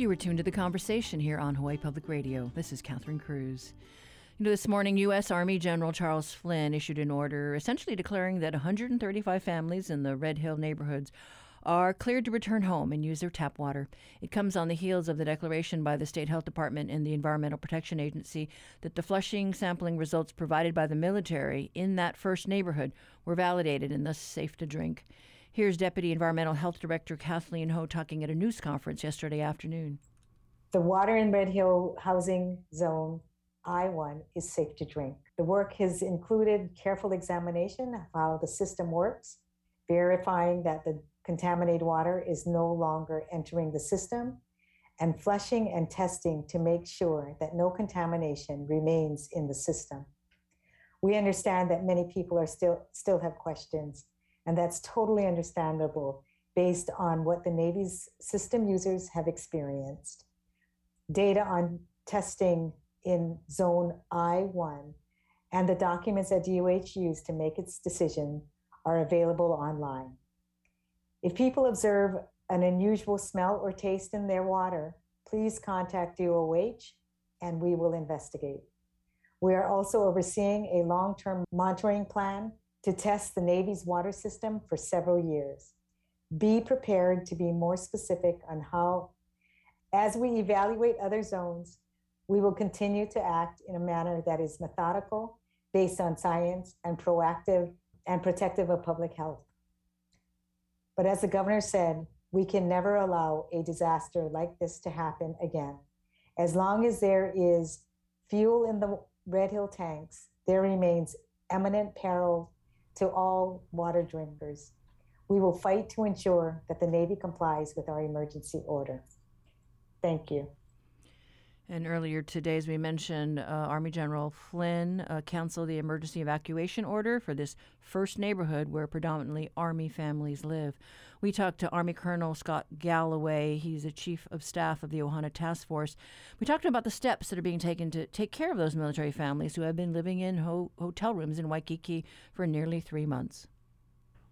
You were tuned to the conversation here on Hawaii Public Radio. This is Catherine Cruz. You know, this morning, U.S. Army General Charles Flynn issued an order essentially declaring that 135 families in the Red Hill neighborhoods are cleared to return home and use their tap water. It comes on the heels of the declaration by the State Health Department and the Environmental Protection Agency that the flushing sampling results provided by the military in that first neighborhood were validated and thus safe to drink. Here's Deputy Environmental Health Director Kathleen Ho talking at a news conference yesterday afternoon. The water in Red Hill Housing Zone I1 is safe to drink. The work has included careful examination of how the system works, verifying that the contaminated water is no longer entering the system, and flushing and testing to make sure that no contamination remains in the system. We understand that many people are still still have questions, and that's totally understandable based on what the Navy's system users have experienced. Data on testing in zone I1 and the documents that DOH used to make its decision are available online. If people observe an unusual smell or taste in their water, please contact DOH and we will investigate. We are also overseeing a long term monitoring plan to test the Navy's water system for several years. Be prepared to be more specific on how, as we evaluate other zones, we will continue to act in a manner that is methodical, based on science, and proactive and protective of public health. But as the governor said, we can never allow a disaster like this to happen again. As long as there is fuel in the Red Hill tanks, there remains imminent peril to all water drinkers. We will fight to ensure that the Navy complies with our emergency order. Thank you. And earlier today, as we mentioned, uh, Army General Flynn uh, canceled the emergency evacuation order for this first neighborhood where predominantly Army families live. We talked to Army Colonel Scott Galloway. He's the Chief of Staff of the Ohana Task Force. We talked to him about the steps that are being taken to take care of those military families who have been living in ho- hotel rooms in Waikiki for nearly three months.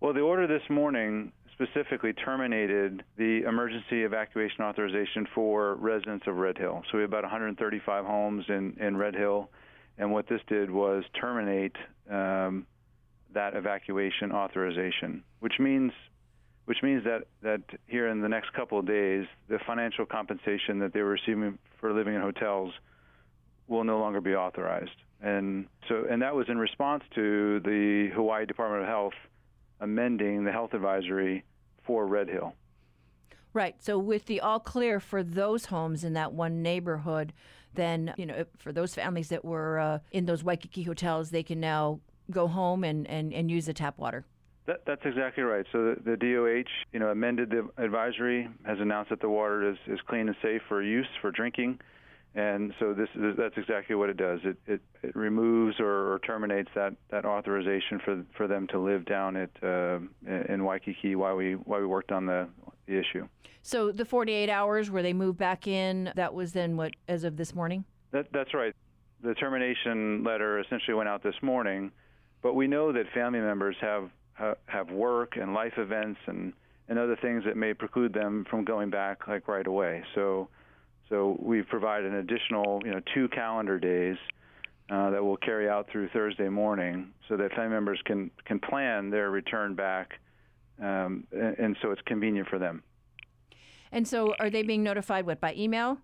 Well, the order this morning specifically terminated the emergency evacuation authorization for residents of Red Hill. So we have about 135 homes in, in Red Hill, and what this did was terminate um, that evacuation authorization, which means which means that, that here in the next couple of days, the financial compensation that they were receiving for living in hotels will no longer be authorized. And so, and that was in response to the Hawaii Department of Health amending the health advisory for Red Hill. Right. So with the all clear for those homes in that one neighborhood, then you know for those families that were uh, in those Waikiki hotels, they can now go home and, and, and use the tap water. That, that's exactly right. So the, the, DOH, you know, amended the advisory, has announced that the water is, is clean and safe for use for drinking. And so this is, that's exactly what it does. It, it, it removes or, or, terminates that, that authorization for for them to live down at uh, in Waikiki while we while we worked on the, the issue. So the 48 hours where they moved back in, that was then what as of this morning. That, that's right. The termination letter essentially went out this morning, but we know that family members have have work and life events and and other things that may preclude them from going back like right away. So so we've provided an additional, you know, two calendar days uh, that will carry out through Thursday morning, so that family members can can plan their return back, um, and, and so it's convenient for them. And so, are they being notified what by email?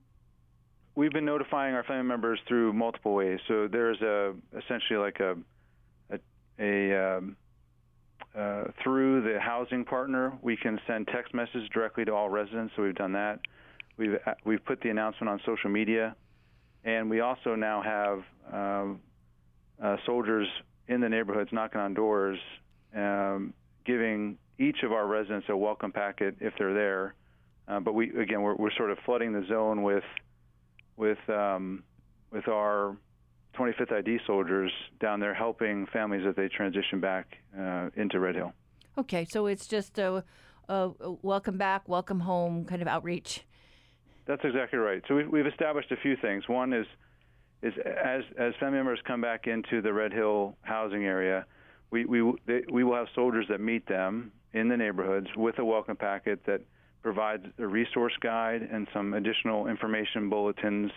We've been notifying our family members through multiple ways. So there's a essentially like a a, a um, uh, through the housing partner, we can send text messages directly to all residents. So we've done that. We've uh, we've put the announcement on social media, and we also now have um, uh, soldiers in the neighborhoods knocking on doors, um, giving each of our residents a welcome packet if they're there. Uh, but we again we're, we're sort of flooding the zone with with um, with our 25th ID soldiers down there helping families as they transition back uh, into Red Hill. Okay, so it's just a, a welcome back, welcome home kind of outreach. That's exactly right. So we've, we've established a few things. One is is as as family members come back into the Red Hill housing area, we we they, we will have soldiers that meet them in the neighborhoods with a welcome packet that provides a resource guide and some additional information bulletins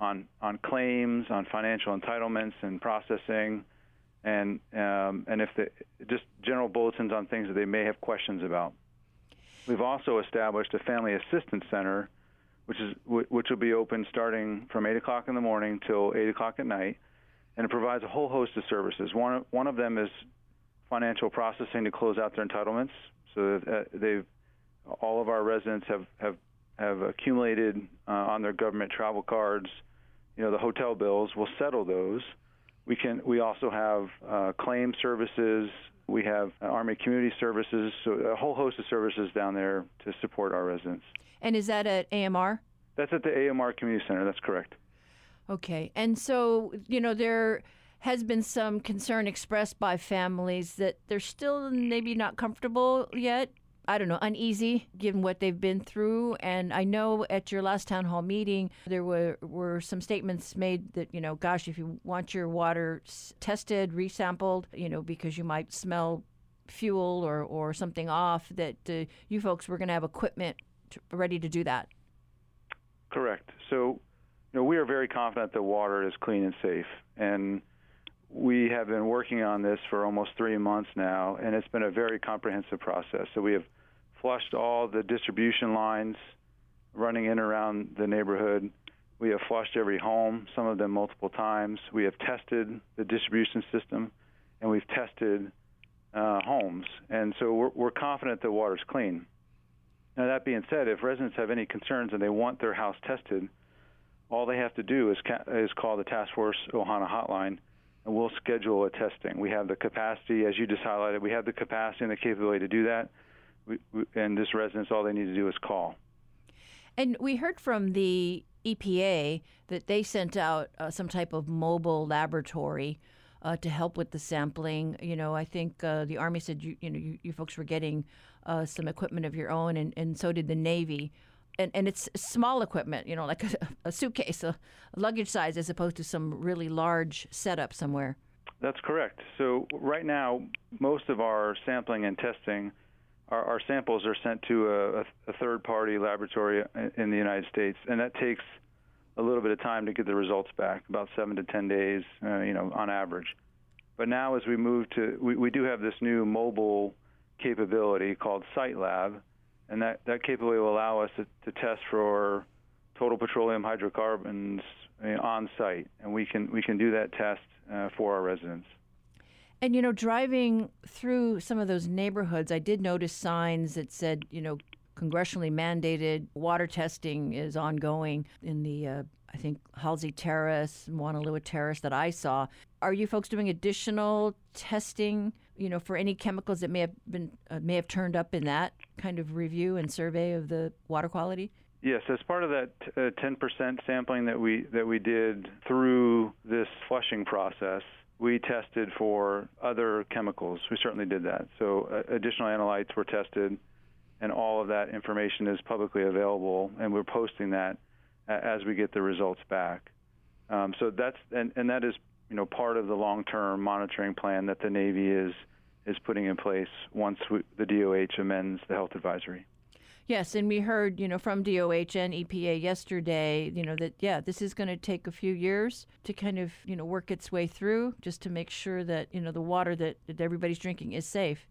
on on claims, on financial entitlements and processing, and um, and if the just general bulletins on things that they may have questions about. We've also established a family assistance center, which is which will be open starting from eight o'clock in the morning till eight o'clock at night, and it provides a whole host of services. One one of them is financial processing to close out their entitlements. So uh, they've all of our residents have have have accumulated uh, on their government travel cards, you know, the hotel bills. We'll settle those. We can. We also have uh, claim services. We have Army Community Services. So a whole host of services down there to support our residents. And is that at AMR? That's at the AMR Community Center. That's correct. Okay. And so you know there has been some concern expressed by families that they're still maybe not comfortable yet I don't know, uneasy given what they've been through. And I know at your last town hall meeting, there were, were some statements made that, you know, gosh, if you want your water tested, resampled, you know, because you might smell fuel or, or something off, that uh, you folks were going to have equipment to, ready to do that. Correct. So, you know, we are very confident that water is clean and safe. And we have been working on this for almost three months now, and it's been a very comprehensive process. So we have flushed all the distribution lines running in around the neighborhood. We have flushed every home, some of them multiple times. We have tested the distribution system, and we've tested uh, homes. And so we're, we're confident the water's clean. Now, that being said, if residents have any concerns and they want their house tested, all they have to do is, ca- is call the Task Force Ohana hotline, and we'll schedule a testing. We have the capacity, as you just highlighted, we have the capacity and the capability to do that we, we, and this residents, all they need to do is call. And we heard from the EPA that they sent out uh, some type of mobile laboratory uh, to help with the sampling. You know, I think uh, the Army said you, you know you, you folks were getting uh, some equipment of your own, and, and so did the Navy. And, and it's small equipment, you know, like a, a suitcase, a, a luggage size, as opposed to some really large setup somewhere. That's correct. So right now, most of our sampling and testing our, our samples are sent to a, a third-party laboratory in the United States, and that takes a little bit of time to get the results back, about seven to ten days, uh, you know, on average. But now, as we move to, we, we do have this new mobile capability called Site Lab, and that, that capability will allow us to, to test for total petroleum hydrocarbons uh, on site, and we can we can do that test uh, for our residents. And you know, driving through some of those neighborhoods, I did notice signs that said, you know, congressionally mandated water testing is ongoing in the uh, I think Halsey Terrace, Moanalua Terrace that I saw. Are you folks doing additional testing, you know, for any chemicals that may have been uh, may have turned up in that kind of review and survey of the water quality? Yes, as part of that uh, 10% sampling that we that we did through this flushing process, we tested for other chemicals. We certainly did that. So uh, additional analytes were tested, and all of that information is publicly available, and we're posting that as we get the results back. Um, so that's and, and that is you know part of the long-term monitoring plan that the Navy is is putting in place once we, the DOH amends the health advisory. Yes, and we heard, you know, from DOH and EPA yesterday, you know, that yeah, this is going to take a few years to kind of, you know, work its way through just to make sure that, you know, the water that, that everybody's drinking is safe.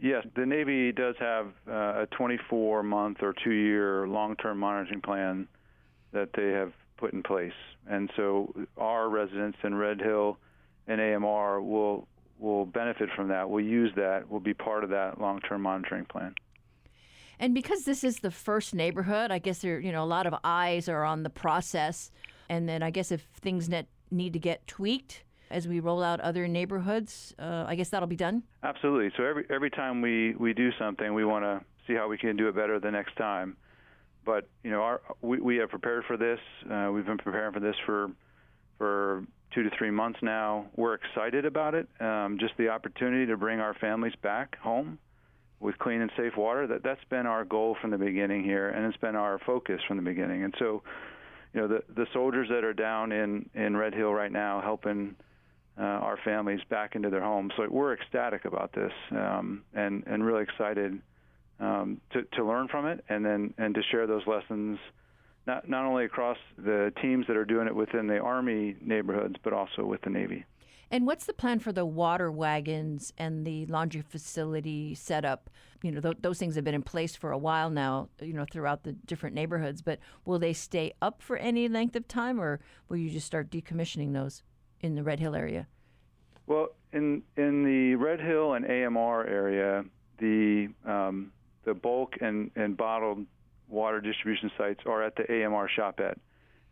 Yes, the Navy does have uh, a 24 month or 2 year long-term monitoring plan that they have put in place. And so our residents in Red Hill and AMR will will benefit from that. We'll use that. We'll be part of that long-term monitoring plan. And because this is the first neighborhood, I guess there, you know, a lot of eyes are on the process. And then I guess if things net, need to get tweaked as we roll out other neighborhoods, uh, I guess that'll be done. Absolutely. So every every time we we do something, we want to see how we can do it better the next time. But you know, our we we have prepared for this. Uh, we've been preparing for this for for two to three months now. We're excited about it. Um, just the opportunity to bring our families back home with clean and safe water. That that's been our goal from the beginning here, and it's been our focus from the beginning. And so, you know, the the soldiers that are down in in Red Hill right now helping uh, our families back into their homes. So we're ecstatic about this, um, and and really excited um, to, to learn from it and then and to share those lessons not not only across the teams that are doing it within the Army neighborhoods, but also with the Navy. And what's the plan for the water wagons and the laundry facility setup? You know, th- those things have been in place for a while now, you know, throughout the different neighborhoods, but will they stay up for any length of time or will you just start decommissioning those in the Red Hill area? Well, in in the Red Hill and AMR area, the um, the bulk and, and bottled water distribution sites are at the AMR shopette.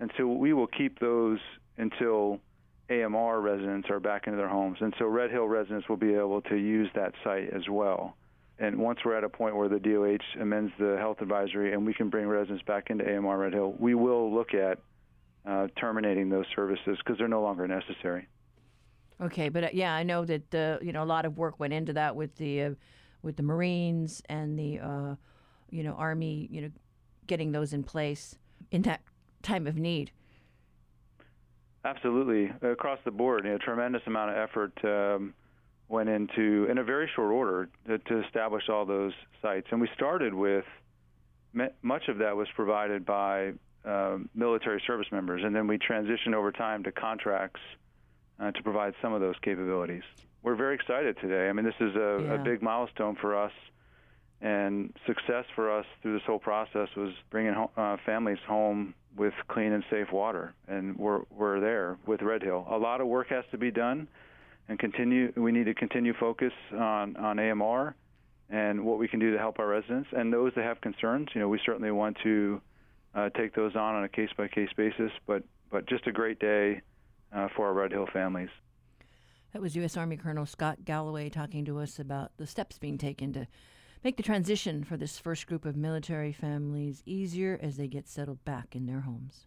And so we will keep those until AMR residents are back into their homes. And so Red Hill residents will be able to use that site as well. And once we're at a point where the DOH amends the health advisory and we can bring residents back into AMR Red Hill, we will look at uh, terminating those services because they're no longer necessary. Okay, but uh, yeah, I know that uh, you know a lot of work went into that with the uh, with the Marines and the uh, you know Army, you know, getting those in place in that time of need. Absolutely, across the board, you know, tremendous amount of effort um, went into in a very short order to, to establish all those sites, and we started with much of that was provided by uh, military service members, and then we transitioned over time to contracts uh, to provide some of those capabilities. We're very excited today. I mean, this is a, yeah. a big milestone for us, and success for us through this whole process was bringing ho- uh, families home with clean and safe water, and we're we're there with Red Hill. A lot of work has to be done, and continue. We need to continue focus on on AMR and what we can do to help our residents and those that have concerns. You know, we certainly want to uh, take those on on a case by case basis. But but just a great day uh, for our Red Hill families. That was U.S. Army Colonel Scott Galloway talking to us about the steps being taken to make the transition for this first group of military families easier as they get settled back in their homes.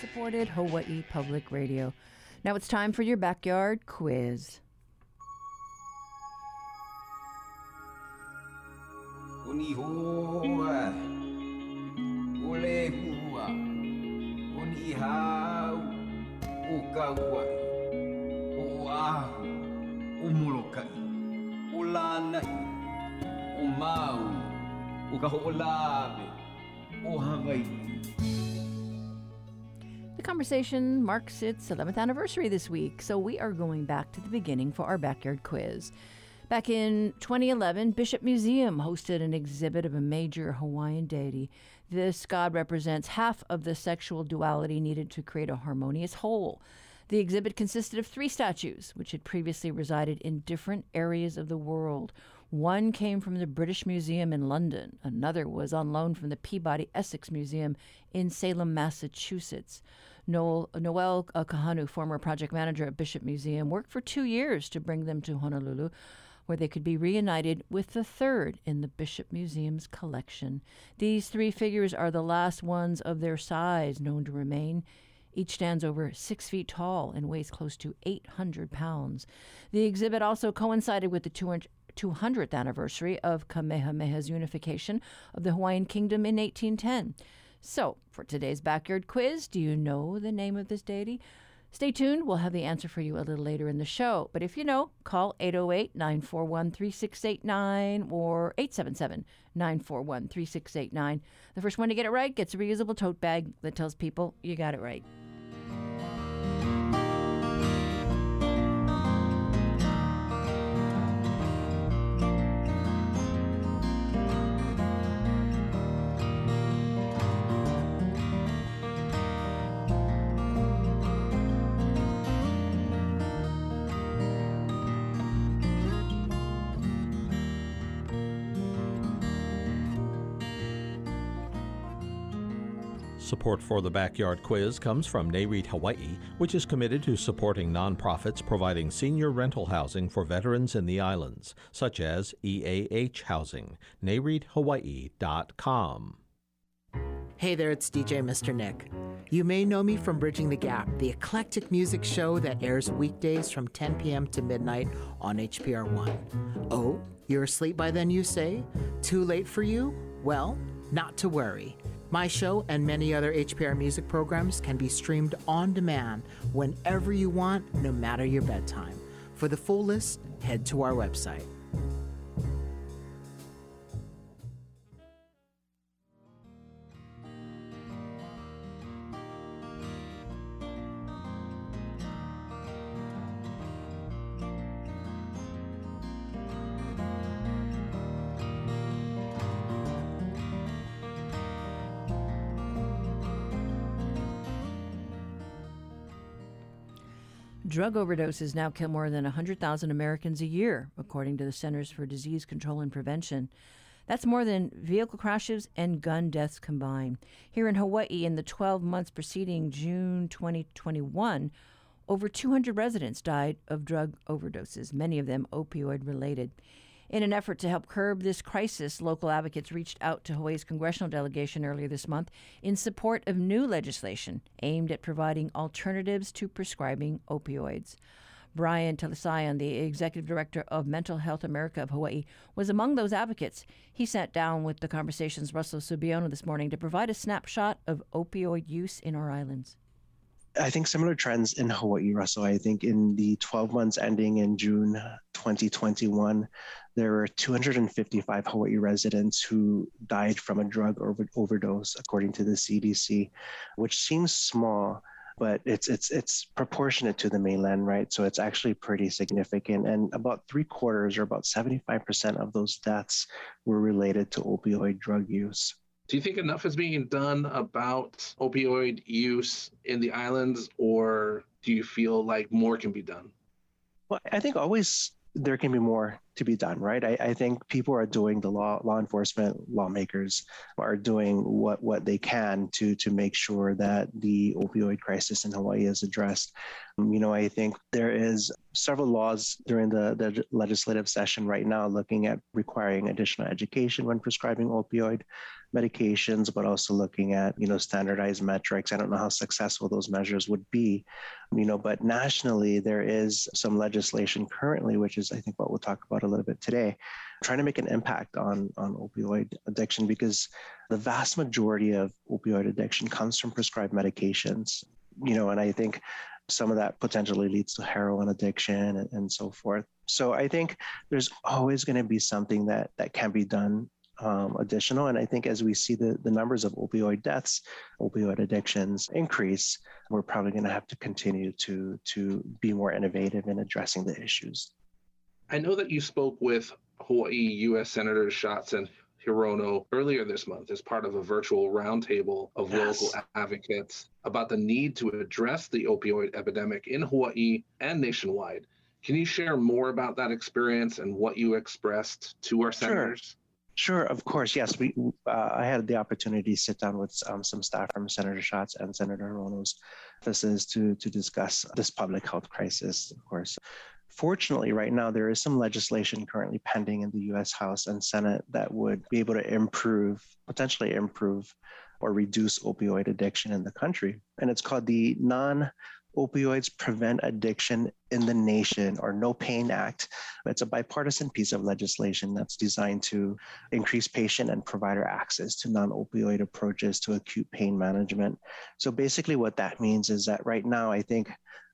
Supported Hawaii Public Radio. Now it's time for your backyard quiz. o Hawaii. The conversation marks its 11th anniversary this week, so we are going back to the beginning for our backyard quiz. Back in 2011, Bishop Museum hosted an exhibit of a major Hawaiian deity. This god represents half of the sexual duality needed to create a harmonious whole. The exhibit consisted of three statues, which had previously resided in different areas of the world. One came from the British Museum in London, another was on loan from the Peabody Essex Museum in Salem, Massachusetts. Noelle, Noelle uh, Kahanu, former project manager at Bishop Museum, worked for two years to bring them to Honolulu, where they could be reunited with the third in the Bishop Museum's collection. These three figures are the last ones of their size known to remain. Each stands over six feet tall and weighs close to 800 pounds. The exhibit also coincided with the 200th anniversary of Kamehameha's unification of the Hawaiian Kingdom in 1810. So, for today's backyard quiz, do you know the name of this deity? Stay tuned. We'll have the answer for you a little later in the show. But if you know, call 808 941 3689 or 877 941 3689. The first one to get it right gets a reusable tote bag that tells people you got it right. Support for the Backyard Quiz comes from NAREIT Hawaii, which is committed to supporting nonprofits providing senior rental housing for veterans in the islands, such as EAH Housing. NAREITHawaii.com. Hey there, it's DJ Mr. Nick. You may know me from Bridging the Gap, the eclectic music show that airs weekdays from 10 p.m. to midnight on HPR1. Oh, you're asleep by then, you say? Too late for you? Well, not to worry. My show and many other HPR music programs can be streamed on demand whenever you want, no matter your bedtime. For the full list, head to our website. Drug overdoses now kill more than 100,000 Americans a year, according to the Centers for Disease Control and Prevention. That's more than vehicle crashes and gun deaths combined. Here in Hawaii, in the 12 months preceding June 2021, over 200 residents died of drug overdoses, many of them opioid related. In an effort to help curb this crisis, local advocates reached out to Hawaii's congressional delegation earlier this month in support of new legislation aimed at providing alternatives to prescribing opioids. Brian Talisayan, the executive director of Mental Health America of Hawaii, was among those advocates. He sat down with the conversation's Russell Subiono this morning to provide a snapshot of opioid use in our islands. I think similar trends in Hawaii, Russell. I think in the 12 months ending in June 2021, there were 255 Hawaii residents who died from a drug over- overdose, according to the CDC, which seems small, but it's it's it's proportionate to the mainland, right? So it's actually pretty significant. And about three quarters, or about 75% of those deaths, were related to opioid drug use. Do you think enough is being done about opioid use in the islands, or do you feel like more can be done? Well, I think always there can be more to be done, right? I, I, think people are doing the law, law enforcement, lawmakers are doing what what they can to to make sure that the opioid crisis in Hawaii is addressed. Um, you know, I think there is several laws during the, the legislative session right now looking at requiring additional education when prescribing opioid medications, but also looking at, you know, standardized metrics. I don't know how successful those measures would be, you know, but nationally there is some legislation currently, which is I think what we'll talk about a little bit today, trying to make an impact on, on opioid addiction because the vast majority of opioid addiction comes from prescribed medications. You know, and I think some of that potentially leads to heroin addiction and, and so forth. So I think there's always going to be something that that can be done um, additional. And I think as we see the, the numbers of opioid deaths, opioid addictions increase, we're probably going to have to continue to, to be more innovative in addressing the issues. I know that you spoke with Hawaii U.S. Senators Schatz and Hirono earlier this month as part of a virtual roundtable of yes. local advocates about the need to address the opioid epidemic in Hawaii and nationwide. Can you share more about that experience and what you expressed to our senators? Sure. Sure, of course. Yes, we. Uh, I had the opportunity to sit down with um, some staff from Senator Schatz and Senator Hirono's offices to to discuss this public health crisis. Of course, fortunately, right now there is some legislation currently pending in the U.S. House and Senate that would be able to improve, potentially improve, or reduce opioid addiction in the country, and it's called the non Opioids Prevent Addiction in the Nation, or No Pain Act. It's a bipartisan piece of legislation that's designed to increase patient and provider access to non opioid approaches to acute pain management. So basically, what that means is that right now, I think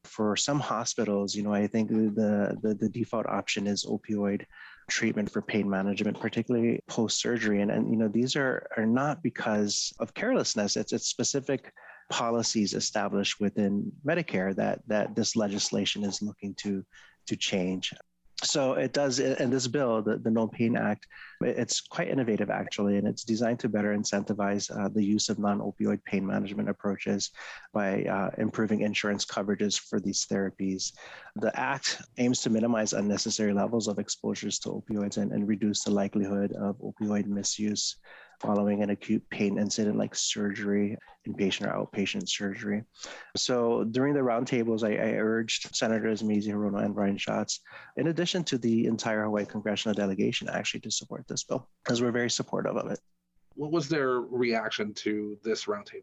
for some hospitals, you know, I think the, the, the default option is opioid treatment for pain management, particularly post surgery. And, and, you know, these are, are not because of carelessness, it's, it's specific policies established within Medicare that that this legislation is looking to to change. So it does, in this bill, the, the No Pain Act, it's quite innovative actually, and it's designed to better incentivize uh, the use of non opioid pain management approaches by uh, improving insurance coverages for these therapies. The Act aims to minimize unnecessary levels of exposures to opioids and, and reduce the likelihood of opioid misuse following an acute pain incident like surgery, inpatient or outpatient surgery. So during the roundtables, I, I urged Senators Mazie Hirono and Brian Schatz, in addition to the entire Hawaii congressional delegation, actually to support this bill, because we're very supportive of it. What was their reaction to this roundtable?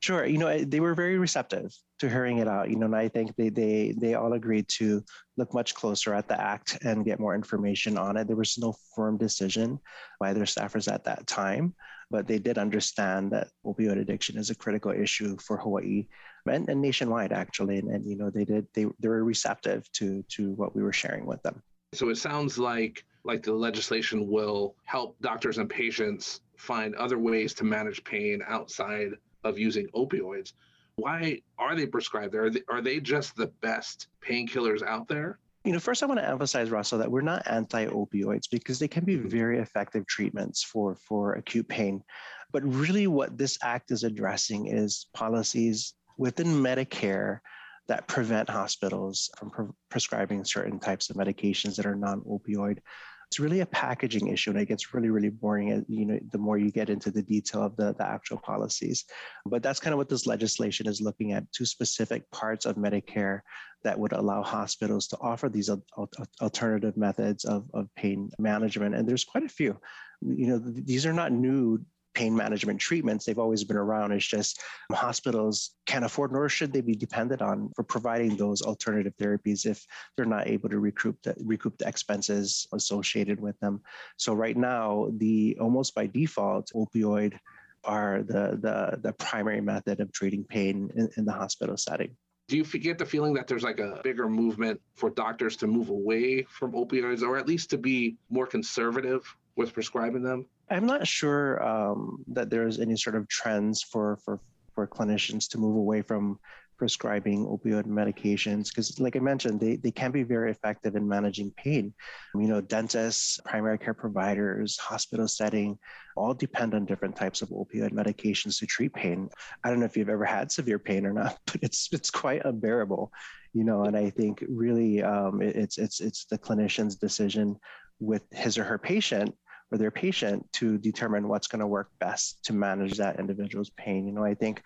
Sure. You know, they were very receptive to hearing it out. You know, and I think they they they all agreed to look much closer at the act and get more information on it. There was no firm decision by their staffers at that time, but they did understand that opioid addiction is a critical issue for Hawaii and, and nationwide, actually. And, and you know, they did they they were receptive to to what we were sharing with them. So it sounds like like the legislation will help doctors and patients find other ways to manage pain outside of using opioids. Why are they prescribed? there? Are they, are they just the best painkillers out there? You know, first I want to emphasize, Russell, that we're not anti-opioids because they can be Mm-hmm. very effective treatments for for acute pain. But really, what this act is addressing is policies within Medicare that prevent hospitals from pre- prescribing certain types of medications that are non-opioid. It's really a packaging issue, and it gets really, really boring. uh, You know, the more you get into the detail of the, the actual policies. But that's kind of what this legislation is looking at: two specific parts of Medicare that would allow hospitals to offer these al- al- alternative methods of, of pain management. And there's quite a few. You know, these are not new pain management treatments. They've always been around. It's just um, hospitals can't afford, nor should they be dependent on for providing those alternative therapies if they're not able to recoup the, recoup the expenses associated with them. So right now, the almost by default opioid are the the, the primary method of treating pain in, in the hospital setting. Do you get the feeling that there's like a bigger movement for doctors to move away from opioids or at least to be more conservative with prescribing them? I'm not sure um, that there's any sort of trends for for for clinicians to move away from prescribing opioid medications because like i mentioned they, they can be very effective in managing pain. You know dentists primary care providers hospital setting all depend on different types of opioid medications to treat pain. I don't know if you've ever had severe pain or not but it's it's quite unbearable you know and i think really um, it, it's it's it's the clinician's decision with his or her patient or their patient to determine what's going to work best to manage that individual's pain. You know, I think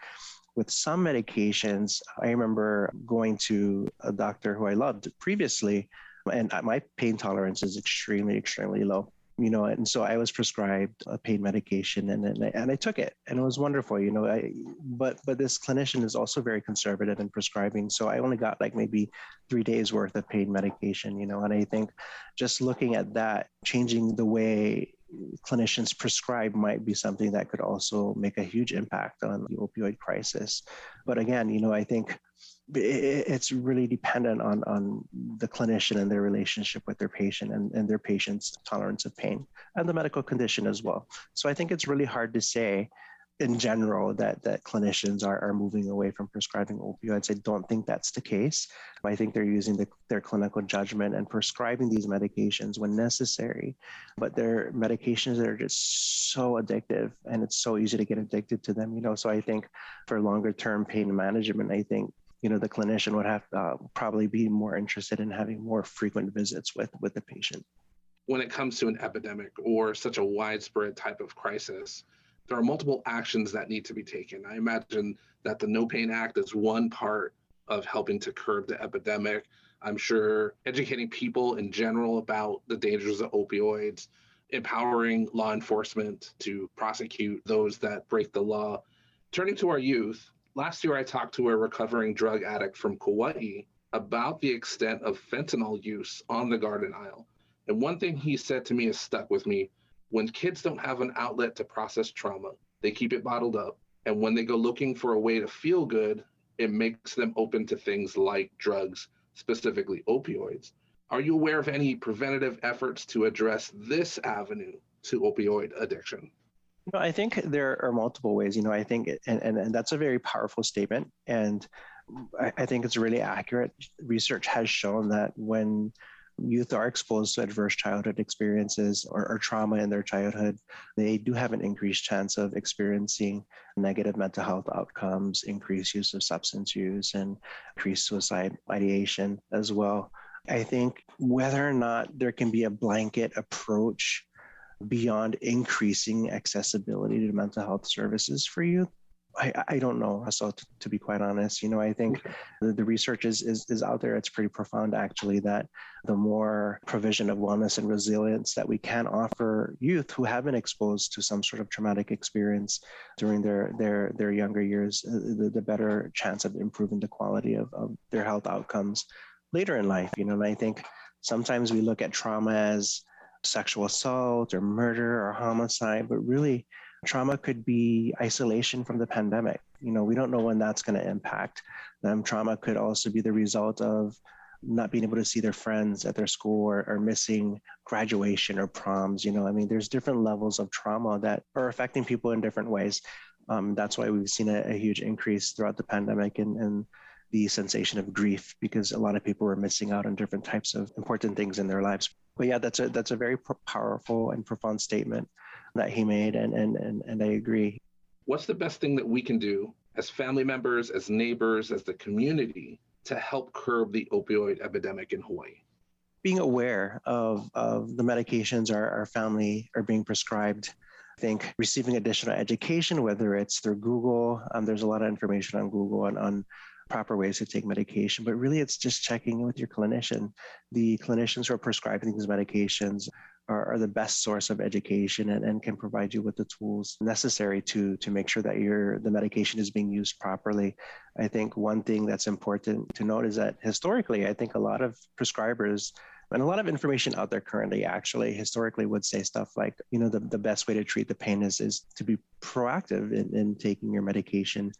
with some medications, I remember going to a doctor who I loved previously, and my pain tolerance is extremely, extremely low. You know, and so I was prescribed a pain medication, and and I, and I took it, and it was wonderful. You know, I but but this clinician is also very conservative in prescribing, so I only got like maybe three days worth of pain medication. You know, and I think just looking at that, changing the way clinicians prescribe might be something that could also make a huge impact on the opioid crisis. But again, you know, I think it's really dependent on, on the clinician and their relationship with their patient and, and their patient's tolerance of pain and the medical condition as well. So I think it's really hard to say in general that that clinicians are, are moving away from prescribing opioids. I don't think that's the case. I think they're using the, their clinical judgment and prescribing these medications when necessary. But they're medications that are just so addictive and it's so easy to get addicted to them, you know. So I think for longer term pain management, I think you know the clinician would have uh, probably be more interested in having more frequent visits with with the patient when it comes to an epidemic or such a widespread type of crisis there are multiple actions that need to be taken. I imagine that the No Pain Act is one part of helping to curb the epidemic. I'm sure educating people in general about the dangers of opioids, empowering law enforcement to prosecute those that break the law. Turning to our youth, last year I talked to a recovering drug addict from Kauai about the extent of fentanyl use on the Garden Isle. And one thing he said to me has stuck with me when kids don't have an outlet to process trauma, they keep it bottled up. And when they go looking for a way to feel good, it makes them open to things like drugs, specifically opioids. Are you aware of any preventative efforts to address this avenue to opioid addiction? No, I think there are multiple ways. You know, I think, and, and, and that's a very powerful statement. And I, I think it's really accurate. Research has shown that when youth are exposed to adverse childhood experiences or, or, trauma in their childhood, they do have an increased chance of experiencing negative mental health outcomes, increased use of substance use, and increased suicide ideation as well. I think whether or not there can be a blanket approach beyond increasing accessibility to mental health services for youth I, I don't know, So to, to, be quite honest. You know, I think the, the research is, is, is out there. It's pretty profound, actually, that the more provision of wellness and resilience that we can offer youth who have been exposed to some sort of traumatic experience during their, their, their younger years, uh, the, the better chance of improving the quality of, of their health outcomes later in life. You know, and I think sometimes we look at trauma as sexual assault or murder or homicide, but really, Trauma could be isolation from the pandemic. You know, we don't know when that's going to impact them. Trauma could also be the result of not being able to see their friends at their school or, or, missing graduation or proms. You know, I mean, there's different levels of trauma that are affecting people in different ways. Um, that's why we've seen a, a, huge increase throughout the pandemic and, and the sensation of grief because a lot of people were missing out on different types of important things in their lives. But yeah, that's a that's a very powerful and profound statement that he made, and and and, and I agree. What's the best thing that we can do as family members, as neighbors, as the community to help curb the opioid epidemic in Hawaii? Being aware of, of the medications our, our family are being prescribed. I think receiving additional education, whether it's through Google, um, there's a lot of information on Google and on proper ways to take medication, but really it's just checking with your clinician. The clinicians who are prescribing these medications are, are the best source of education and, and can provide you with the tools necessary to to make sure that your the medication is being used properly. I think one thing that's important to note is that historically, I think a lot of prescribers and a lot of information out there currently actually historically would say stuff like you know the, the best way to treat the pain is is to be proactive in, in taking your medication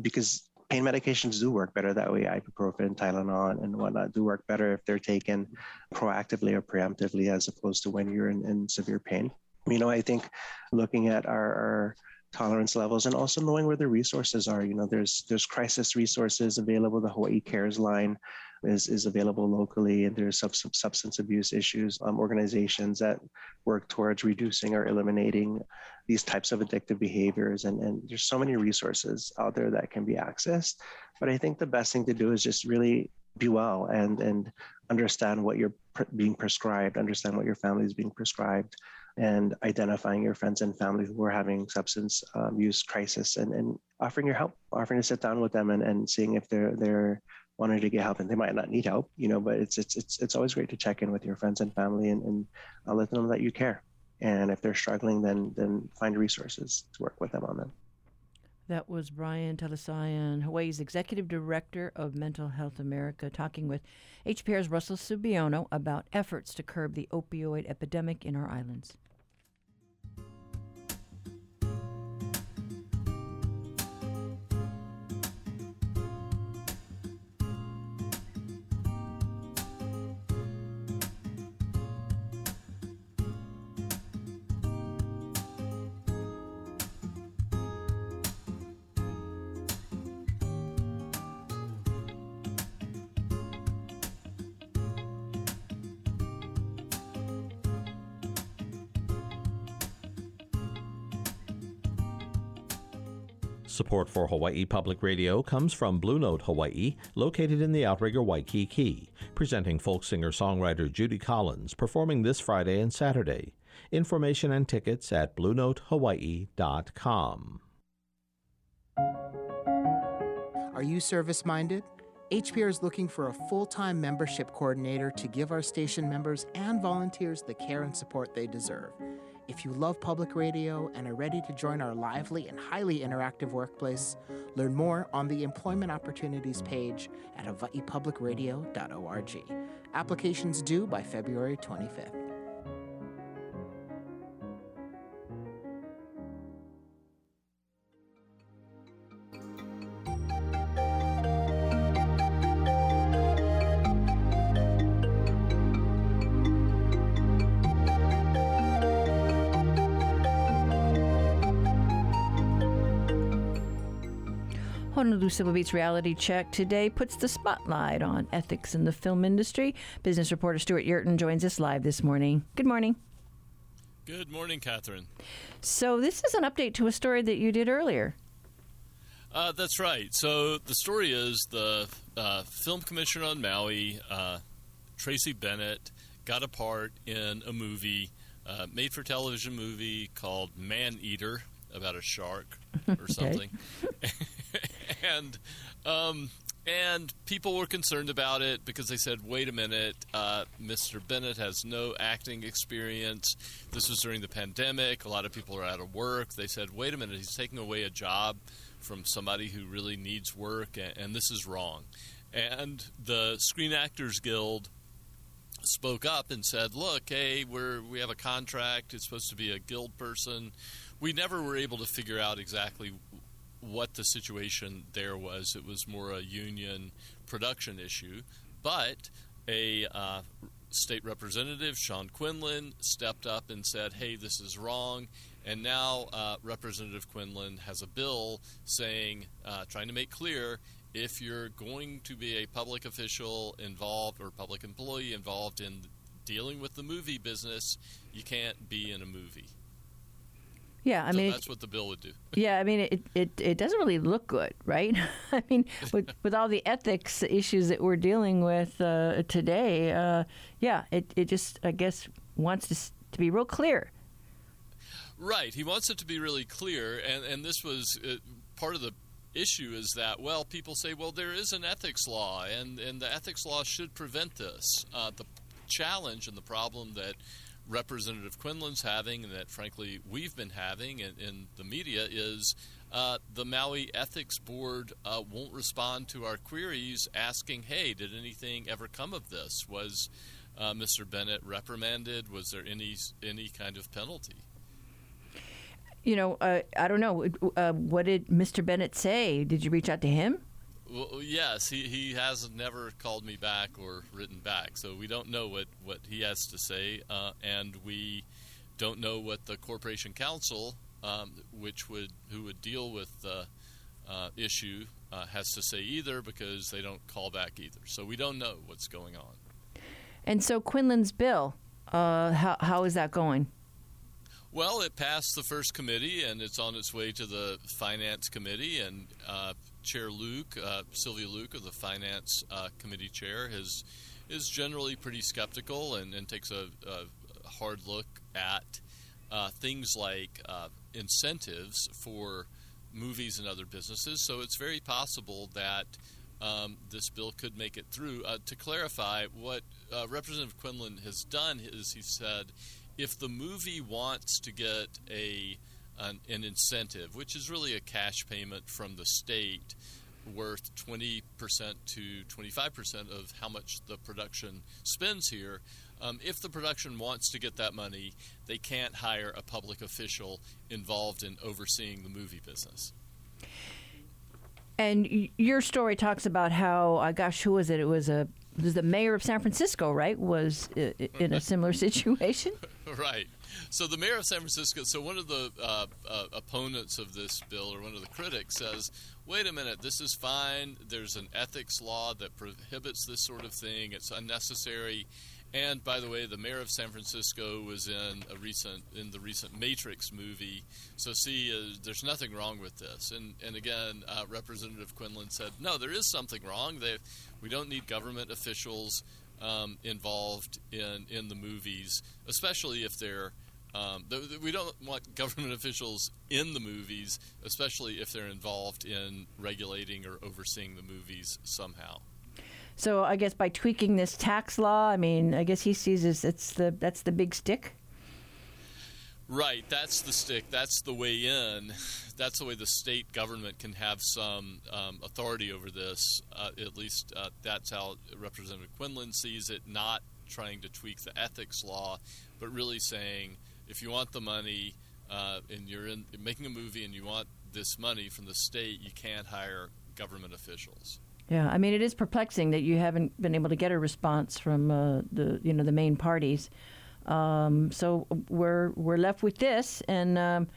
because pain medications do work better that way. Ibuprofen, Tylenol, and whatnot do work better if they're taken proactively or preemptively as opposed to when you're in, in severe pain. You know, I think looking at our, our tolerance levels and also knowing where the resources are. You know, there's there's crisis resources available. The Hawaii Cares line is, is available locally, and there's sub, substance abuse issues um, organizations that work towards reducing or eliminating these types of addictive behaviors. And, and there's so many resources out there that can be accessed. But I think the best thing to do is just really be well and and understand what you're being prescribed, understand what your family is being prescribed, and identifying your friends and family who are having substance um, use crisis and, and offering your help, offering to sit down with them and, and seeing if they're they're wanting to get help and they might not need help, you know, but it's it's it's it's always great to check in with your friends and family and, and uh, let them know that you care. And if they're struggling, then then find resources to work with them on them. That was Brian Talisayan, Hawaii's Executive Director of Mental Health America, talking with HPR's Russell Subiono about efforts to curb the opioid epidemic in our islands. Support for Hawaii Public Radio comes from Blue Note Hawaii, located in the outrigger Waikiki, presenting folk singer songwriter Judy Collins, performing this Friday and Saturday. Information and tickets at BlueNoteHawaii.com. Are you service minded? HPR is looking for a full time membership coordinator to give our station members and volunteers the care and support they deserve. If you love public radio and are ready to join our lively and highly interactive workplace, learn more on the Employment Opportunities page at hawaiipublicradio.org. Applications due by February 25th. Civil Beat's reality check today puts the spotlight on ethics in the film industry. Business reporter Stewart Yerton joins us live this morning. Good morning. Good morning, Catherine. So, this is an update to a story that you did earlier. Uh, that's right. So, the story is the uh, film commissioner on Maui, uh, Tracy Bennett, got a part in a movie, uh, made for television movie called Man Eater about a shark or something, and um, and people were concerned about it because they said, "Wait a minute, uh, Mr. Bennett has no acting experience. This was during the pandemic. A lot of people are out of work." They said, "Wait a minute, he's taking away a job from somebody who really needs work, and, and this is wrong." And the Screen Actors Guild spoke up and said, "Look, hey, we're we have a contract. It's supposed to be a guild person. We never were able to figure out exactly what the situation there was. It was more a union production issue, but a uh, state representative, Sean Quinlan, stepped up and said, "Hey, this is wrong." And now uh, Representative Quinlan has a bill saying, uh, trying to make clear if you're going to be a public official involved or public employee involved in dealing with the movie business, you can't be in a movie. Yeah, I so mean that's what the bill would do. Yeah, I mean it, it, it doesn't really look good, right? I mean, with with all the ethics issues that we're dealing with uh, today, uh, yeah, it, it just I guess wants to to be real clear. Right, he wants it to be really clear, and and this was uh, part of the issue is that well people say well there is an ethics law and and the ethics law should prevent this uh, the challenge and the problem that representative quinlan's having and that frankly we've been having in, in the media is uh, the maui ethics board uh, won't respond to our queries asking hey did anything ever come of this was uh, mr bennett reprimanded was there any any kind of penalty you know, uh, I don't know. Uh, what did Mr. Bennett say? Did you reach out to him? Well, yes, he, he has never called me back or written back, so we don't know what, what he has to say, uh, and we don't know what the corporation counsel, um, which would who would deal with the uh, issue, uh, has to say either because they don't call back either. So we don't know what's going on. And so Quinlan's bill, uh, how how is that going? Well, it passed the first committee, and it's on its way to the finance committee. And uh, Chair Luke, uh, Sylvia Luke, of the finance uh, committee chair, has is generally pretty skeptical and, and takes a, a, hard look at uh, things like uh, incentives for movies and other businesses. So it's very possible that um, this bill could make it through. Uh, to clarify, what Representative Quinlan has done is he said if the movie wants to get a an, an, incentive, which is really a cash payment from the state worth 20% to 25% of how much the production spends here. Um, if the production wants to get that money, they can't hire a public official involved in overseeing the movie business. And your story talks about how, uh, gosh, who was it? It was a was the mayor of San Francisco, right? Was in a similar situation. right. So the mayor of San Francisco. So one of the uh, uh, opponents of this bill, or one of the critics, says, "Wait a minute, this is fine. There's an ethics law that prohibits this sort of thing. It's unnecessary." And by the way, the mayor of San Francisco was in a recent in the recent Matrix movie. So see, uh, there's nothing wrong with this. And and again, uh, Representative Quinlan said, no, there is something wrong. They, we don't need government officials um, involved in in the movies, especially if they're. Um, we don't want government officials in the movies, especially if they're involved in regulating or overseeing the movies somehow. So I guess by tweaking this tax law, I mean, I guess he sees it's the that's the big stick. Right, that's the stick. That's the way in. That's the way the state government can have some um, authority over this. Uh, at least uh, that's how Representative Quinlan sees it. Not trying to tweak the ethics law, but really saying if you want the money uh, and you're in, making a movie and you want this money from the state, you can't hire government officials. Yeah, I mean it is perplexing that you haven't been able to get a response from uh, the you know the main parties. Um, so we're we're left with this, and um,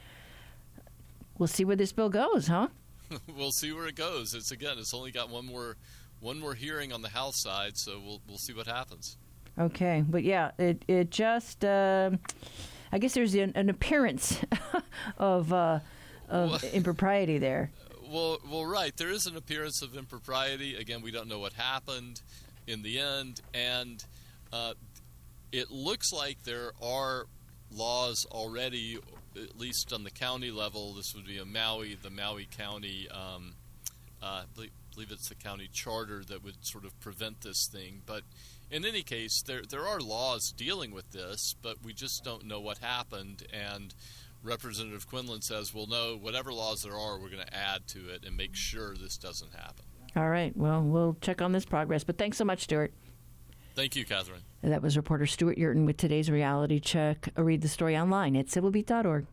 we'll see where this bill goes, huh? we'll see where it goes. It's again, it's only got one more one more hearing on the House side, so we'll we'll see what happens. Okay, but yeah, it it just uh, I guess there's an, an appearance of uh, of impropriety there well, well, right. There is an appearance of impropriety. Again, we don't know what happened in the end, and uh, it looks like there are laws already at least on the county level, this would be a Maui, the Maui County. Um, uh, I believe, it's the county charter that would sort of prevent this thing. But in any case, there there are laws dealing with this, but we just don't know what happened. And Representative Quinlan says, "Well, no, whatever laws there are, we're going to add to it and make sure this doesn't happen." All right. Well, we'll check on this progress. But thanks so much, Stewart. Thank you, Catherine. That was reporter Stewart Yerton with today's reality check. Read the story online at civilbeat.org.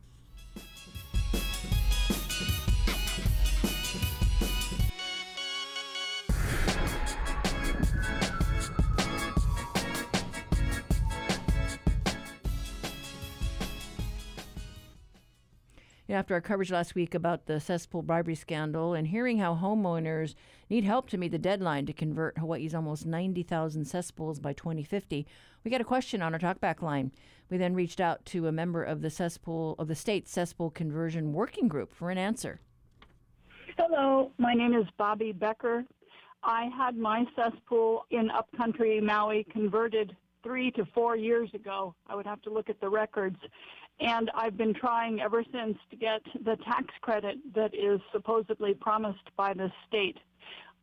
After our coverage last week about the cesspool bribery scandal and hearing how homeowners need help to meet the deadline to convert Hawaii's almost 90,000 cesspools by 2050, we got a question on our talkback line. We then reached out to a member of the cesspool of the state cesspool conversion working group for an answer. Hello, my name is Bobby Becker. I had my cesspool in upcountry Maui converted three to four years ago. I would have to look at the records. And I've been trying ever since to get the tax credit that is supposedly promised by the state.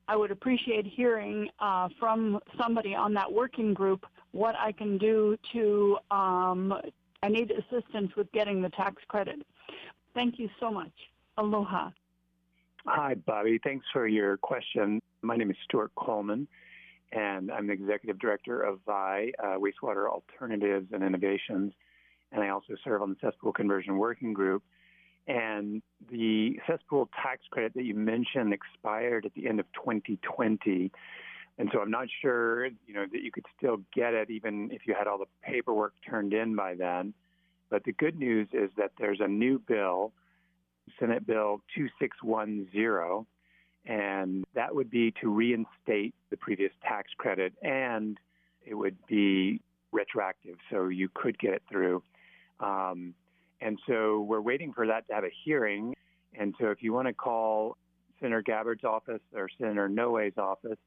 I would appreciate hearing uh, from somebody on that working group what I can do to. Um, I need assistance with getting the tax credit. Thank you so much. Aloha. Hi, Bobby. Thanks for your question. My name is Stuart Coleman, and I'm the executive director of WAI, uh, Wastewater Alternatives and Innovations and I also serve on the cesspool conversion working group. And the cesspool tax credit that you mentioned expired at the end of 2020. And so I'm not sure, you know, that you could still get it even if you had all the paperwork turned in by then. But the good news is that there's a new bill, Senate Bill 2610, and that would be to reinstate the previous tax credit and it would be retroactive, so you could get it through. Um, and so we're waiting for that to have a hearing. And so if you want to call Senator Gabbard's office or Senator Inouye's office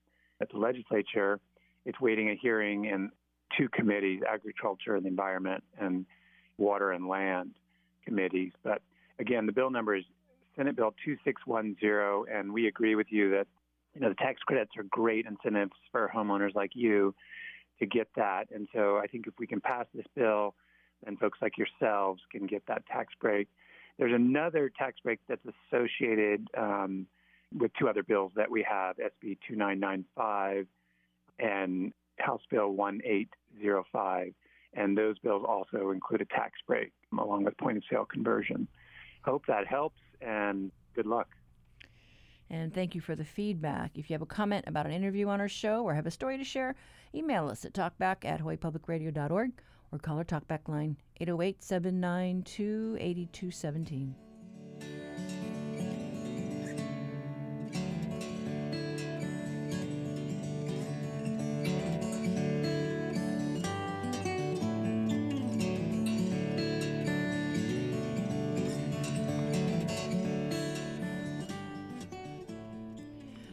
at the legislature, it's waiting a hearing in two committees, agriculture and the environment and water and land committees. But again, the bill number is Senate Bill 2610, and we agree with you that you know the tax credits are great incentives for homeowners like you to get that. And so I think if we can pass this bill and folks like yourselves can get that tax break. There's another tax break that's associated um, with two other bills that we have SB 2995 and House Bill 1805. And those bills also include a tax break along with point of sale conversion. Hope that helps and good luck. And thank you for the feedback. If you have a comment about an interview on our show or have a story to share, email us at talkback at hawaiipublicradio.org or call our talkback line 808 792 8217.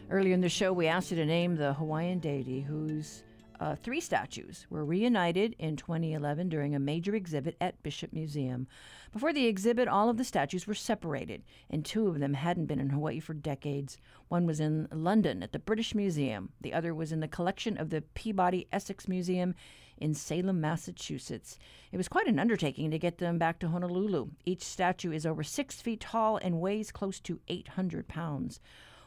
Earlier in the show, we asked you to name the Hawaiian deity whose uh, three statues were reunited in 2011 during a major exhibit at Bishop Museum. Before the exhibit, all of the statues were separated, and two of them hadn't been in Hawaii for decades. One was in London at the British Museum, the other was in the collection of the Peabody Essex Museum in Salem, Massachusetts. It was quite an undertaking to get them back to Honolulu. Each statue is over six feet tall and weighs close to 800 pounds.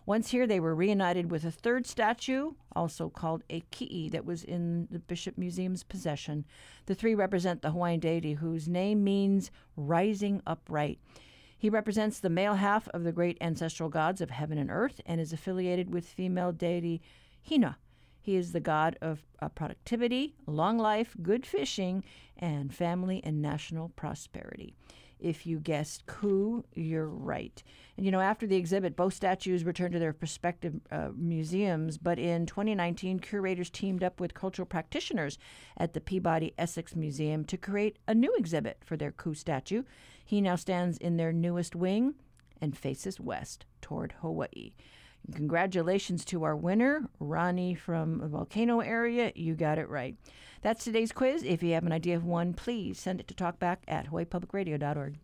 Once here, they were reunited with a third statue, also called a ki'i, that was in the Bishop Museum's possession. The three represent the Hawaiian deity whose name means rising upright. He represents the male half of the great ancestral gods of heaven and earth and is affiliated with female deity Hina. He is the god of uh, productivity, long life, good fishing, and family and national prosperity. If you guessed Ku, you're right. And you know, after the exhibit, both statues returned to their respective uh, museums. But in 2019, curators teamed up with cultural practitioners at the Peabody Essex Museum to create a new exhibit for their Ku statue. He now stands in their newest wing and faces west toward Hawaii. Congratulations to our winner, Ronnie from the Volcano area. You got it right. That's today's quiz. If you have an idea of one, please send it to talkback at hawaiipublicradio.org.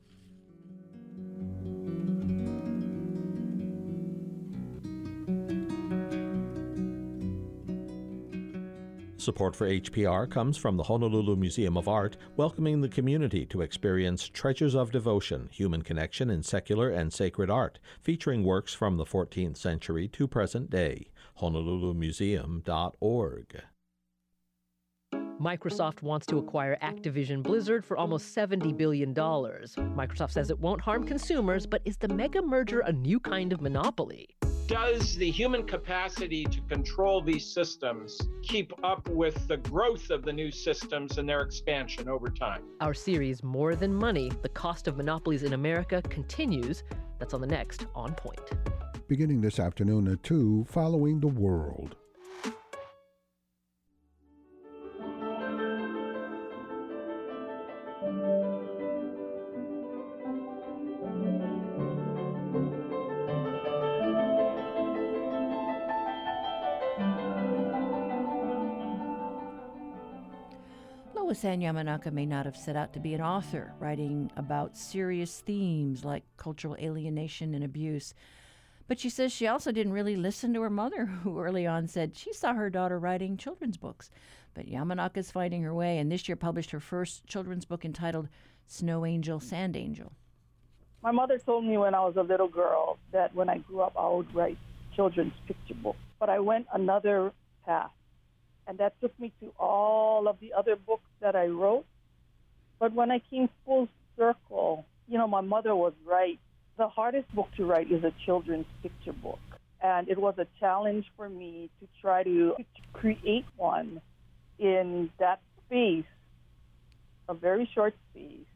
Support for HPR comes from the Honolulu Museum of Art, welcoming the community to experience Treasures of Devotion Human Connection in Secular and Sacred Art, featuring works from the 14th century to present day. HonoluluMuseum.org. Microsoft wants to acquire Activision Blizzard for almost $70 billion. Microsoft says it won't harm consumers, but is the mega merger a new kind of monopoly? Does the human capacity to control these systems keep up with the growth of the new systems and their expansion over time? Our series, More Than Money The Cost of Monopolies in America, continues. That's on the next On Point. Beginning this afternoon at 2, following the world. Ann Yamanaka may not have set out to be an author, writing about serious themes like cultural alienation and abuse. But she says she also didn't really listen to her mother, who early on said she saw her daughter writing children's books. But Yamanaka is finding her way, and this year published her first children's book entitled Snow Angel, Sand Angel. My mother told me when I was a little girl that when I grew up, I would write children's picture books. But I went another path, and that took me to all of the other books that I wrote. But when I came full circle, you know, my mother was right. The hardest book to write is a children's picture book. And it was a challenge for me to try to create one in that space, a very short space,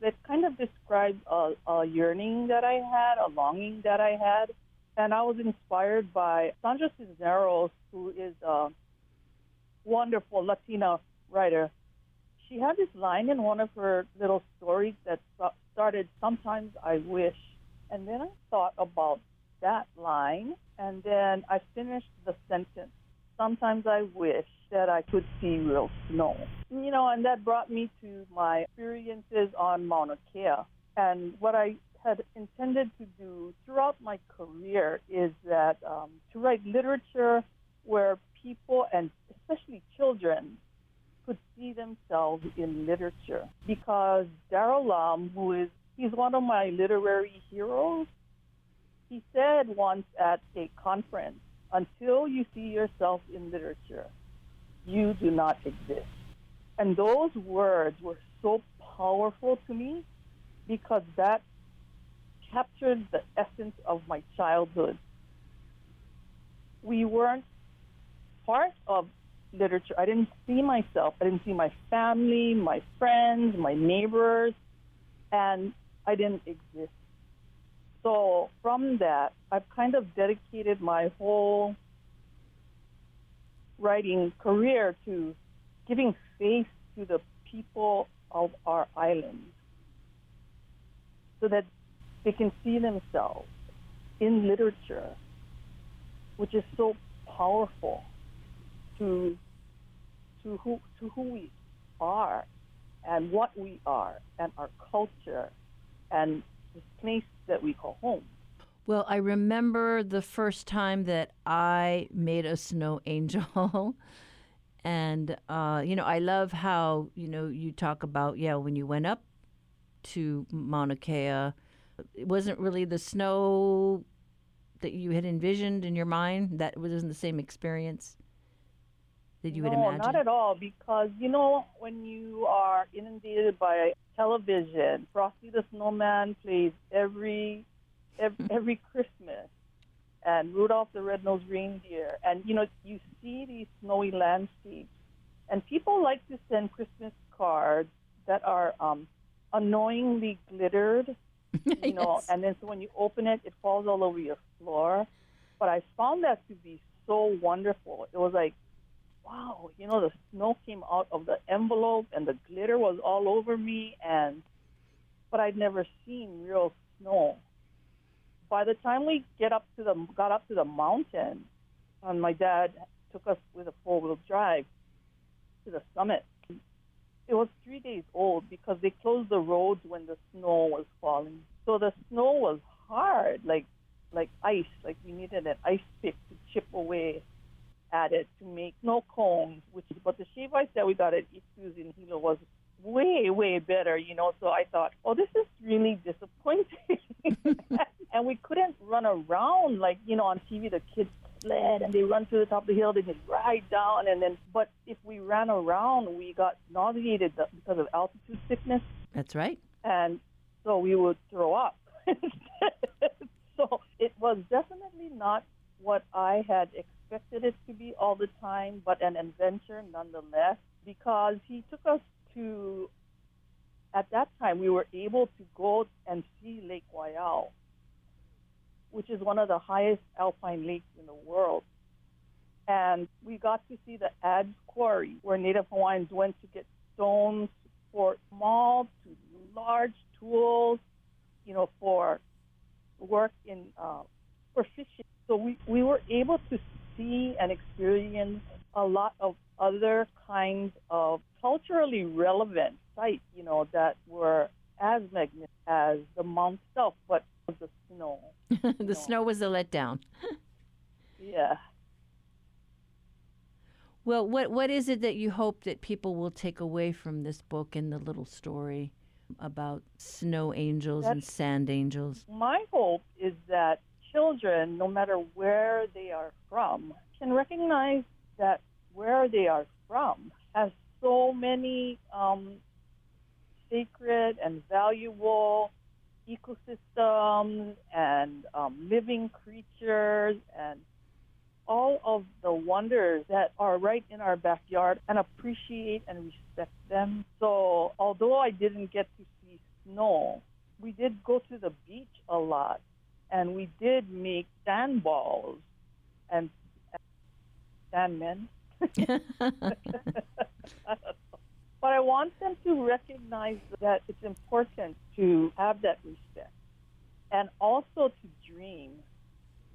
that kind of described a, a yearning that I had, a longing that I had. And I was inspired by Sandra Cisneros, who is a wonderful Latina writer. She had this line in one of her little stories that started, Sometimes I wish. And then I thought about that line, and then I finished the sentence. Sometimes I wish that I could see real snow. You know, and that brought me to my experiences on Mauna Kea. And what I had intended to do throughout my career is that um, to write literature where people and especially children could see themselves in literature. Because Darrell Lum, who is he's one of my literary heroes, he said once at a conference, until you see yourself in literature, you do not exist. And those words were so powerful to me because that captured the essence of my childhood. We weren't part of literature. I didn't see myself. I didn't see my family, my friends, my neighbors, and I didn't exist. So from that, I've kind of dedicated my whole writing career to giving face to the people of our island so that they can see themselves in literature, which is so powerful to to who to who we are and what we are and our culture and this place that we call home. Well, I remember the first time that I made a snow angel. and, uh, you know, I love how, you know, you talk about, yeah, when you went up to Mauna Kea, it wasn't really the snow that you had envisioned in your mind. That wasn't the same experience that you no, would imagine. not at all. Because, you know, when you are inundated by television, Frosty the Snowman plays every every, every Christmas, and Rudolph the Red-Nosed Reindeer, and you know you see these snowy landscapes, and people like to send Christmas cards that are um, annoyingly glittered, you know, Yes. and then so when you open it, it falls all over your floor. But I found that to be so wonderful. It was like, wow, you know, the snow came out of the envelope and the glitter was all over me, and but I'd never seen real snow by the time we get up to the got up to the mountain, and my dad took us with a four wheel drive to the summit. It was three days old because they closed the roads when the snow was falling. So the snow was hard, like like ice, like we needed an ice pick to chip away added to make snow cones, which but the shave ice that we got at Itsu's in Hilo was way, way better, you know. So I thought, oh, this is really disappointing. and we couldn't run around like, you know, on TV, the kids sled and they run to the top of the hill, they just ride down. And then, but if we ran around, we got nauseated because of altitude sickness. That's right. And so we would throw up. so it was definitely not what I had expected it to be all the time, but an adventure nonetheless, because he took us to, at that time, we were able to go and see Lake Waiau, which is one of the highest alpine lakes in the world. And we got to see the Adz Quarry, where Native Hawaiians went to get stones for small to large tools, you know, for work in uh, for fishing. So we, we were able to see and experience a lot of other kinds of culturally relevant sites, you know, that were as magnificent as the mount itself, but the snow. the you know. snow was a letdown. yeah. Well, what what is it that you hope that people will take away from this book and the little story about snow angels That's, and sand angels? My hope is that children, no matter where they are from, can recognize that where they are from has so many um, sacred and valuable ecosystems and um, living creatures and all of the wonders that are right in our backyard and appreciate and respect them. So, although I didn't get to see snow, we did go to the beach a lot and we did make sandballs and, and sandmen. but I want them to recognize that it's important to have that respect and also to dream.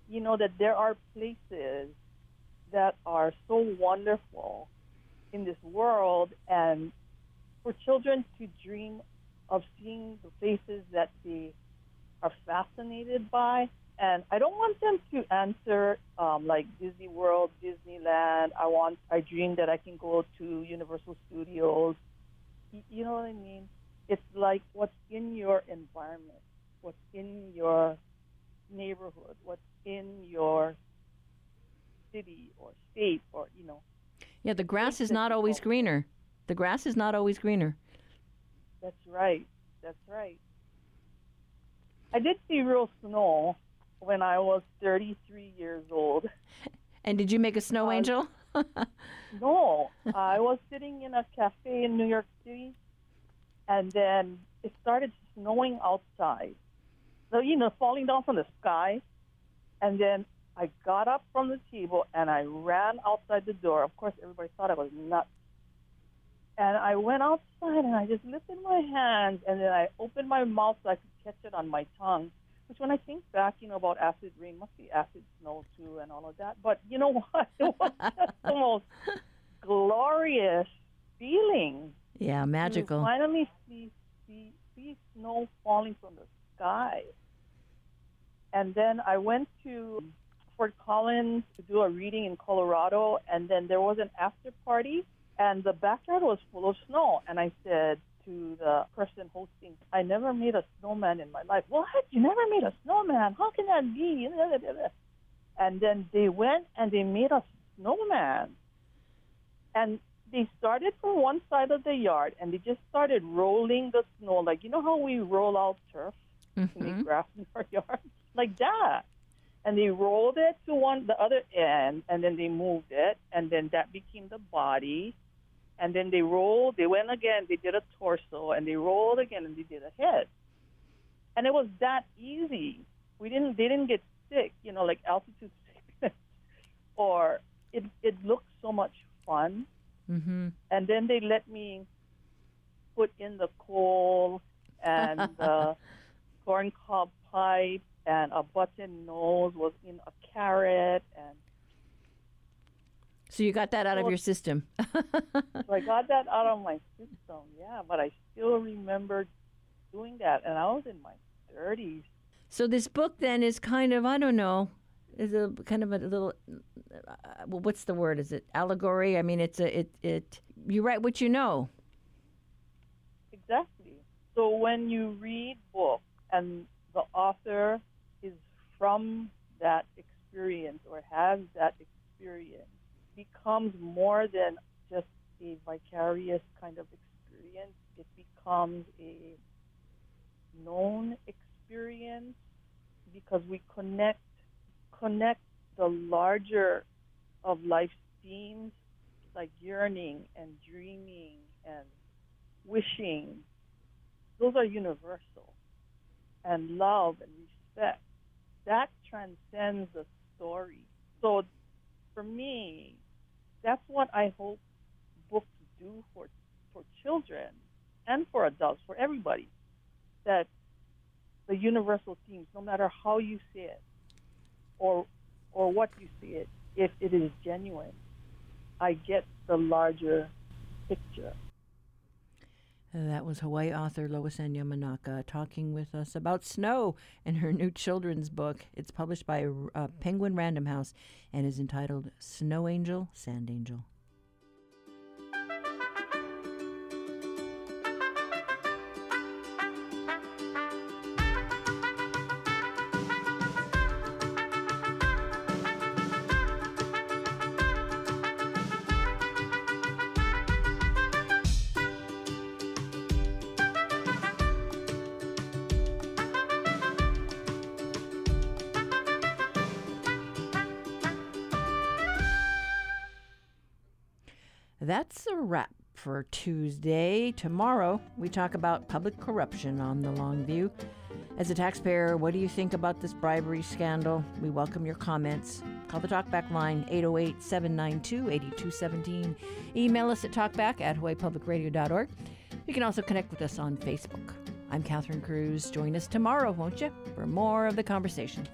You know, that there are places that are so wonderful in this world, and for children to dream of seeing the places that they are fascinated by. And I don't want them to answer um, like Disney World, Disneyland. I want, I dream that I can go to Universal Studios. You know what I mean? It's like what's in your environment, what's in your neighborhood, what's in your city or state or, you know. Yeah, the grass is not always greener. The grass is not always greener. That's right. That's right. I did see real snow when I was 33 years old. And did you make a snow uh, angel? no. I was sitting in a cafe in New York City, and then it started snowing outside. So, you know, falling down from the sky. And then I got up from the table and I ran outside the door. Of course, everybody thought I was nuts. And I went outside and I just lifted my hands and then I opened my mouth so I could catch it on my tongue. Which, when I think back, you know, about acid rain, must be acid snow too, and all of that. But you know what? It was just the most glorious feeling. Yeah, magical. Finally see, see see snow falling from the sky. And then I went to Fort Collins to do a reading in Colorado, and then there was an after party, and the backyard was full of snow. And I said, to the person hosting, I never made a snowman in my life. What? You never made a snowman? How can that be? And then they went and they made a snowman. And they started from one side of the yard and they just started rolling the snow, like you know how we roll out turf mm-hmm. to make grass in our yard, like that. And they rolled it to one the other end, and then they moved it, and then that became the body and then they rolled. They went again. They did a torso, and they rolled again, and they did a head. And it was that easy. We didn't. They didn't get sick. You know, like altitude sickness, or it. It looked so much fun. Mm-hmm. And then they let me put in the coal and the corn cob pipe and a button nose was in a carrot and so you got that out of your system. so I got that out of my system, yeah. But I still remember doing that, and I was in my 30s. So this book then is kind of I don't know. is a kind of a little. Uh, well, what's the word? Is it allegory? I mean, it's a it it. You write what you know. Exactly. So when you read books and the author is from that experience or has that experience, becomes more than just a vicarious kind of experience. It becomes a known experience because we connect connect the larger of life's themes like yearning and dreaming and wishing. Those are universal. And love and respect. That transcends the story. So for me, that's what I hope books do for for children and for adults, for everybody. That the universal themes, no matter how you see it or or what you see it, if it is genuine, I get the larger picture. That was Hawaii author Lois Lois-Ann Yamanaka talking with us about snow and her new children's book. It's published by uh, Penguin Random House and is entitled Snow Angel, Sand Angel. That's a wrap for Tuesday. Tomorrow, we talk about public corruption on the Long View. As a taxpayer, what do you think about this bribery scandal? We welcome your comments. Call the Talkback line 808 792 8217. Email us at talkback at hawaiipublicradio.org. You can also connect with us on Facebook. I'm Catherine Cruz. Join us tomorrow, won't you, for more of the conversation.